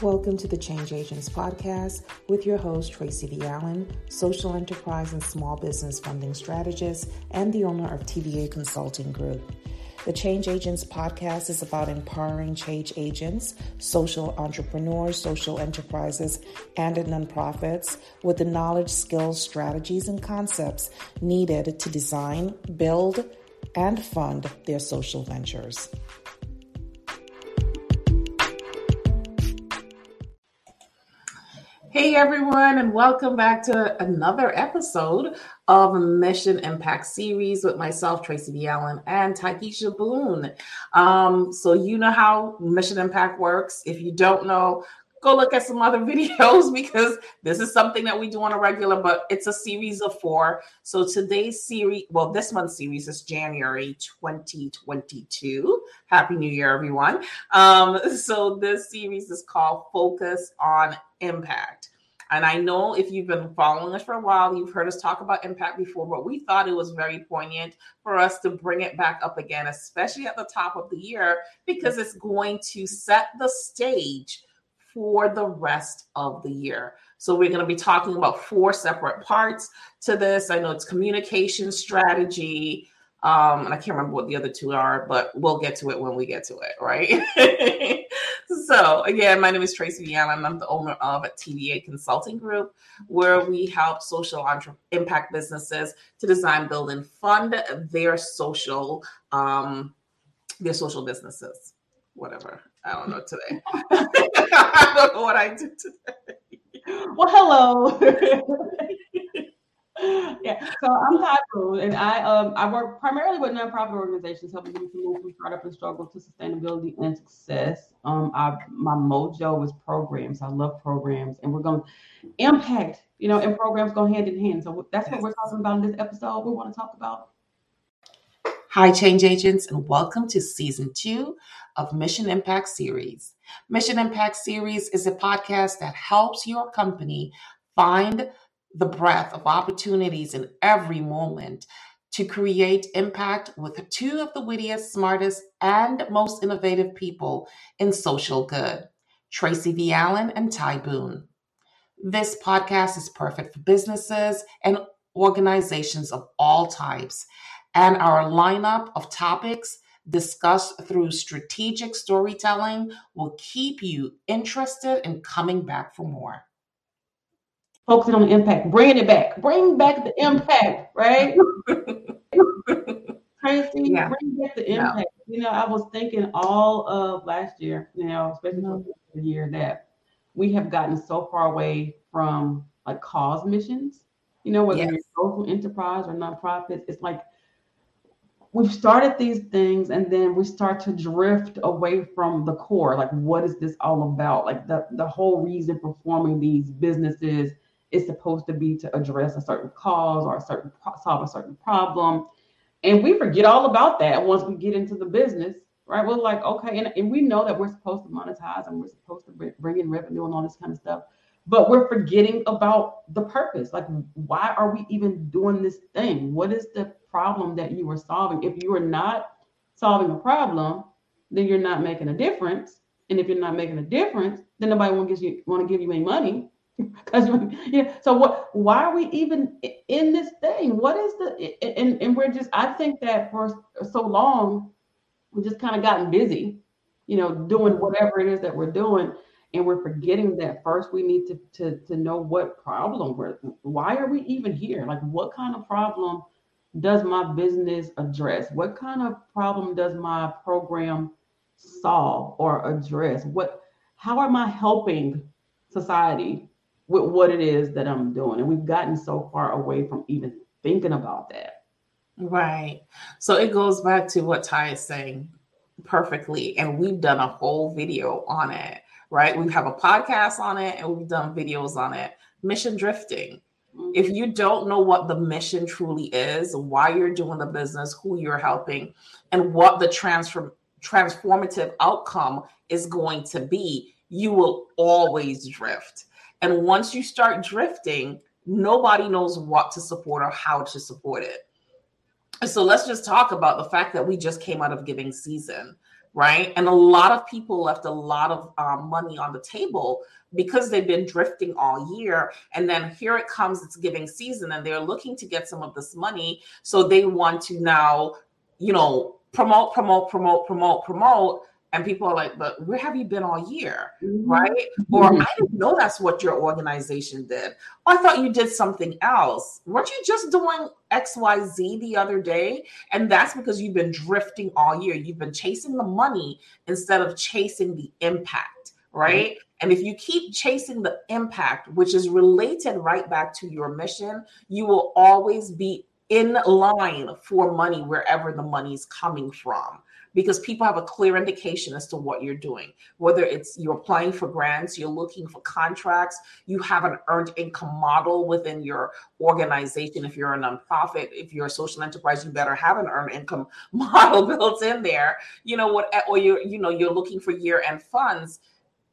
Welcome to the Change Agents Podcast with your host, Tracy V. Allen, social enterprise and small business funding strategist and the owner of TVA Consulting Group. The Change Agents podcast is about empowering change agents, social entrepreneurs, social enterprises, and nonprofits with the knowledge, skills, strategies, and concepts needed to design, build, and fund their social ventures. Hey everyone, and welcome back to another episode of Mission Impact Series with myself, Tracy V. Allen, and Taikisha Boone. Um, so you know how Mission Impact works. If you don't know, go look at some other videos because this is something that we do on a regular, but it's a series of four. So today's series, well, this month's series is January 2022. Happy New Year, everyone. Um, so this series is called Focus on Impact. And I know if you've been following us for a while, you've heard us talk about impact before, but we thought it was very poignant for us to bring it back up again, especially at the top of the year, because it's going to set the stage for the rest of the year. So we're going to be talking about four separate parts to this. I know it's communication strategy, um, and I can't remember what the other two are, but we'll get to it when we get to it, right? so, again, my name is Tracy and I'm the owner of TVA Consulting Group, where we help social entre- impact businesses to design, build, and fund their social um, their social businesses. Whatever. I don't know today. I don't know what I did today. Well, hello. yeah, so I'm Boone, and I um I work primarily with nonprofit organizations, helping them to move from startup and struggle to sustainability and success. Um, I my mojo is programs. I love programs, and we're going to impact. You know, and programs go hand in hand. So that's what we're talking about in this episode. We want to talk about. Hi, change agents, and welcome to season two of Mission Impact Series. Mission Impact Series is a podcast that helps your company find the breadth of opportunities in every moment to create impact with two of the wittiest, smartest, and most innovative people in social good Tracy V. Allen and Ty Boone. This podcast is perfect for businesses and organizations of all types, and our lineup of topics discussed through strategic storytelling will keep you interested in coming back for more focusing on the impact, bringing it back, bring back the impact, right? Tracy, yeah. bring back the impact. Yeah. You know, I was thinking all of last year, you know, especially mm-hmm. the year that we have gotten so far away from like cause missions, you know, whether yes. you're social enterprise or nonprofits, it's like we've started these things and then we start to drift away from the core. Like, what is this all about? Like the, the whole reason for forming these businesses is supposed to be to address a certain cause or a certain solve a certain problem. And we forget all about that once we get into the business, right? We're like, okay, and, and we know that we're supposed to monetize and we're supposed to bring in revenue and all this kind of stuff, but we're forgetting about the purpose. Like, why are we even doing this thing? What is the problem that you are solving? If you are not solving a problem, then you're not making a difference. And if you're not making a difference, then nobody want to give you want to give you any money because yeah so what why are we even in this thing? What is the and, and we're just i think that for so long we just kind of gotten busy you know doing whatever it is that we're doing and we're forgetting that first we need to to, to know what problem we're why are we even here? Like what kind of problem does my business address? What kind of problem does my program solve or address? What how am i helping society with what it is that I'm doing. And we've gotten so far away from even thinking about that. Right. So it goes back to what Ty is saying perfectly. And we've done a whole video on it, right? We have a podcast on it and we've done videos on it. Mission drifting. Mm-hmm. If you don't know what the mission truly is, why you're doing the business, who you're helping, and what the transform transformative outcome is going to be, you will always drift. And once you start drifting, nobody knows what to support or how to support it. so let's just talk about the fact that we just came out of giving season, right? And a lot of people left a lot of um, money on the table because they've been drifting all year. And then here it comes, it's giving season, and they're looking to get some of this money. So they want to now, you know, promote, promote, promote, promote, promote and people are like, but where have you been all year? Mm-hmm. Right? Mm-hmm. Or I didn't know that's what your organization did. Oh, I thought you did something else. Weren't you just doing XYZ the other day? And that's because you've been drifting all year. You've been chasing the money instead of chasing the impact, right? Mm-hmm. And if you keep chasing the impact, which is related right back to your mission, you will always be in line for money wherever the money is coming from because people have a clear indication as to what you're doing. Whether it's you're applying for grants, you're looking for contracts, you have an earned income model within your organization. If you're a nonprofit, if you're a social enterprise, you better have an earned income model built in there. You know what? Or you're you know you're looking for year end funds.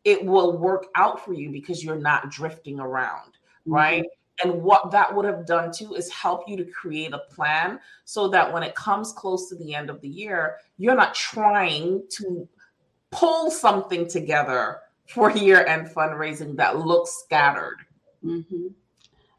It will work out for you because you're not drifting around, right? Mm-hmm. And what that would have done too is help you to create a plan so that when it comes close to the end of the year, you're not trying to pull something together for year end fundraising that looks scattered. Mm-hmm.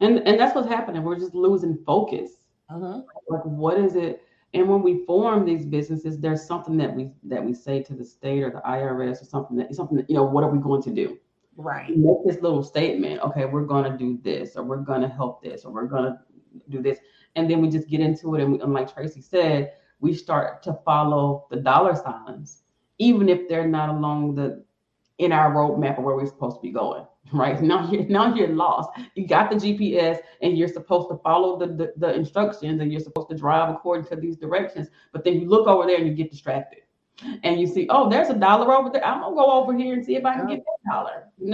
And and that's what's happening. We're just losing focus. Uh-huh. Like what is it? And when we form these businesses, there's something that we that we say to the state or the IRS or something that something that, you know, what are we going to do? Right. Make this little statement. Okay, we're gonna do this, or we're gonna help this, or we're gonna do this, and then we just get into it. And, we, and like Tracy said, we start to follow the dollar signs, even if they're not along the in our roadmap of where we're supposed to be going. Right now, you're now you're lost. You got the GPS, and you're supposed to follow the, the the instructions, and you're supposed to drive according to these directions. But then you look over there and you get distracted and you see, oh, there's a dollar over there. I'm gonna go over here and see if I can get that dollar. You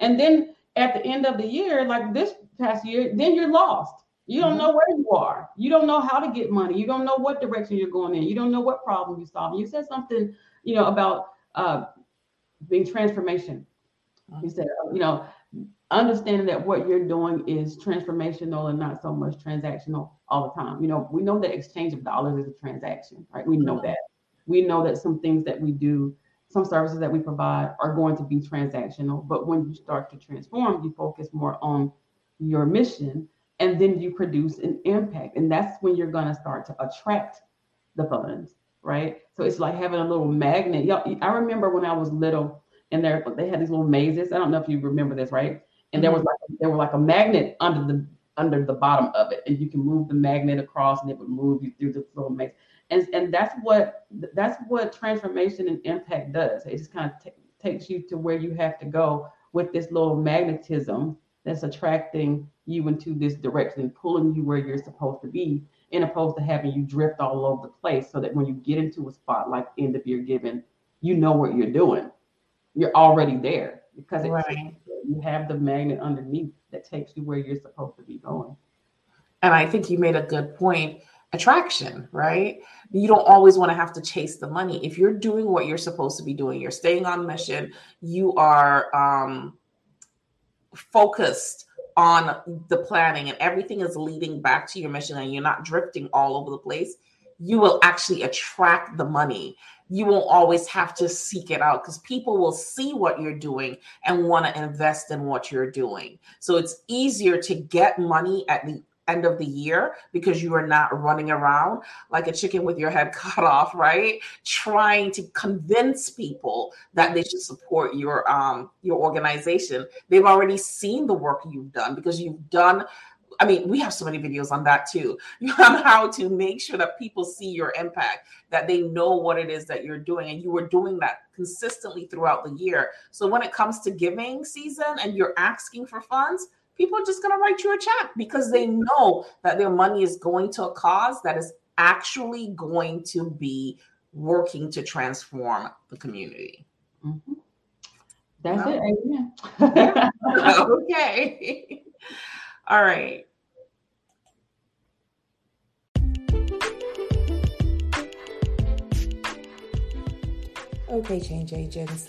and then at the end of the year, like this past year, then you're lost. You don't mm-hmm. know where you are. You don't know how to get money. You don't know what direction you're going in. You don't know what problem you're solving. You said something, you know, about uh, being transformation. You said, you know, understanding that what you're doing is transformational and not so much transactional all the time. You know, we know that exchange of dollars is a transaction, right? We know that we know that some things that we do, some services that we provide are going to be transactional. But when you start to transform, you focus more on your mission and then you produce an impact. And that's when you're going to start to attract the funds, right? So it's like having a little magnet. Y'all, I remember when I was little and there they had these little mazes. I don't know if you remember this, right? And there was mm-hmm. like there were like a magnet under the under the bottom of it, and you can move the magnet across, and it would move you through the little maze and and that's what that's what transformation and impact does. It just kind of t- takes you to where you have to go with this little magnetism that's attracting you into this direction pulling you where you're supposed to be in opposed to having you drift all over the place so that when you get into a spot like end of year giving you know what you're doing. You're already there because right. you have the magnet underneath that takes you where you're supposed to be going. And i think you made a good point attraction, right? You don't always want to have to chase the money. If you're doing what you're supposed to be doing, you're staying on mission, you are um, focused on the planning, and everything is leading back to your mission, and you're not drifting all over the place, you will actually attract the money. You won't always have to seek it out because people will see what you're doing and want to invest in what you're doing. So it's easier to get money at the end of the year because you are not running around like a chicken with your head cut off, right? Trying to convince people that they should support your um your organization. They've already seen the work you've done because you've done I mean, we have so many videos on that too, on how to make sure that people see your impact, that they know what it is that you're doing. And you were doing that consistently throughout the year. So when it comes to giving season and you're asking for funds, people are just going to write you a check because they know that their money is going to a cause that is actually going to be working to transform the community. Mm-hmm. That's well, it. Amen. okay. All right. Okay, change agents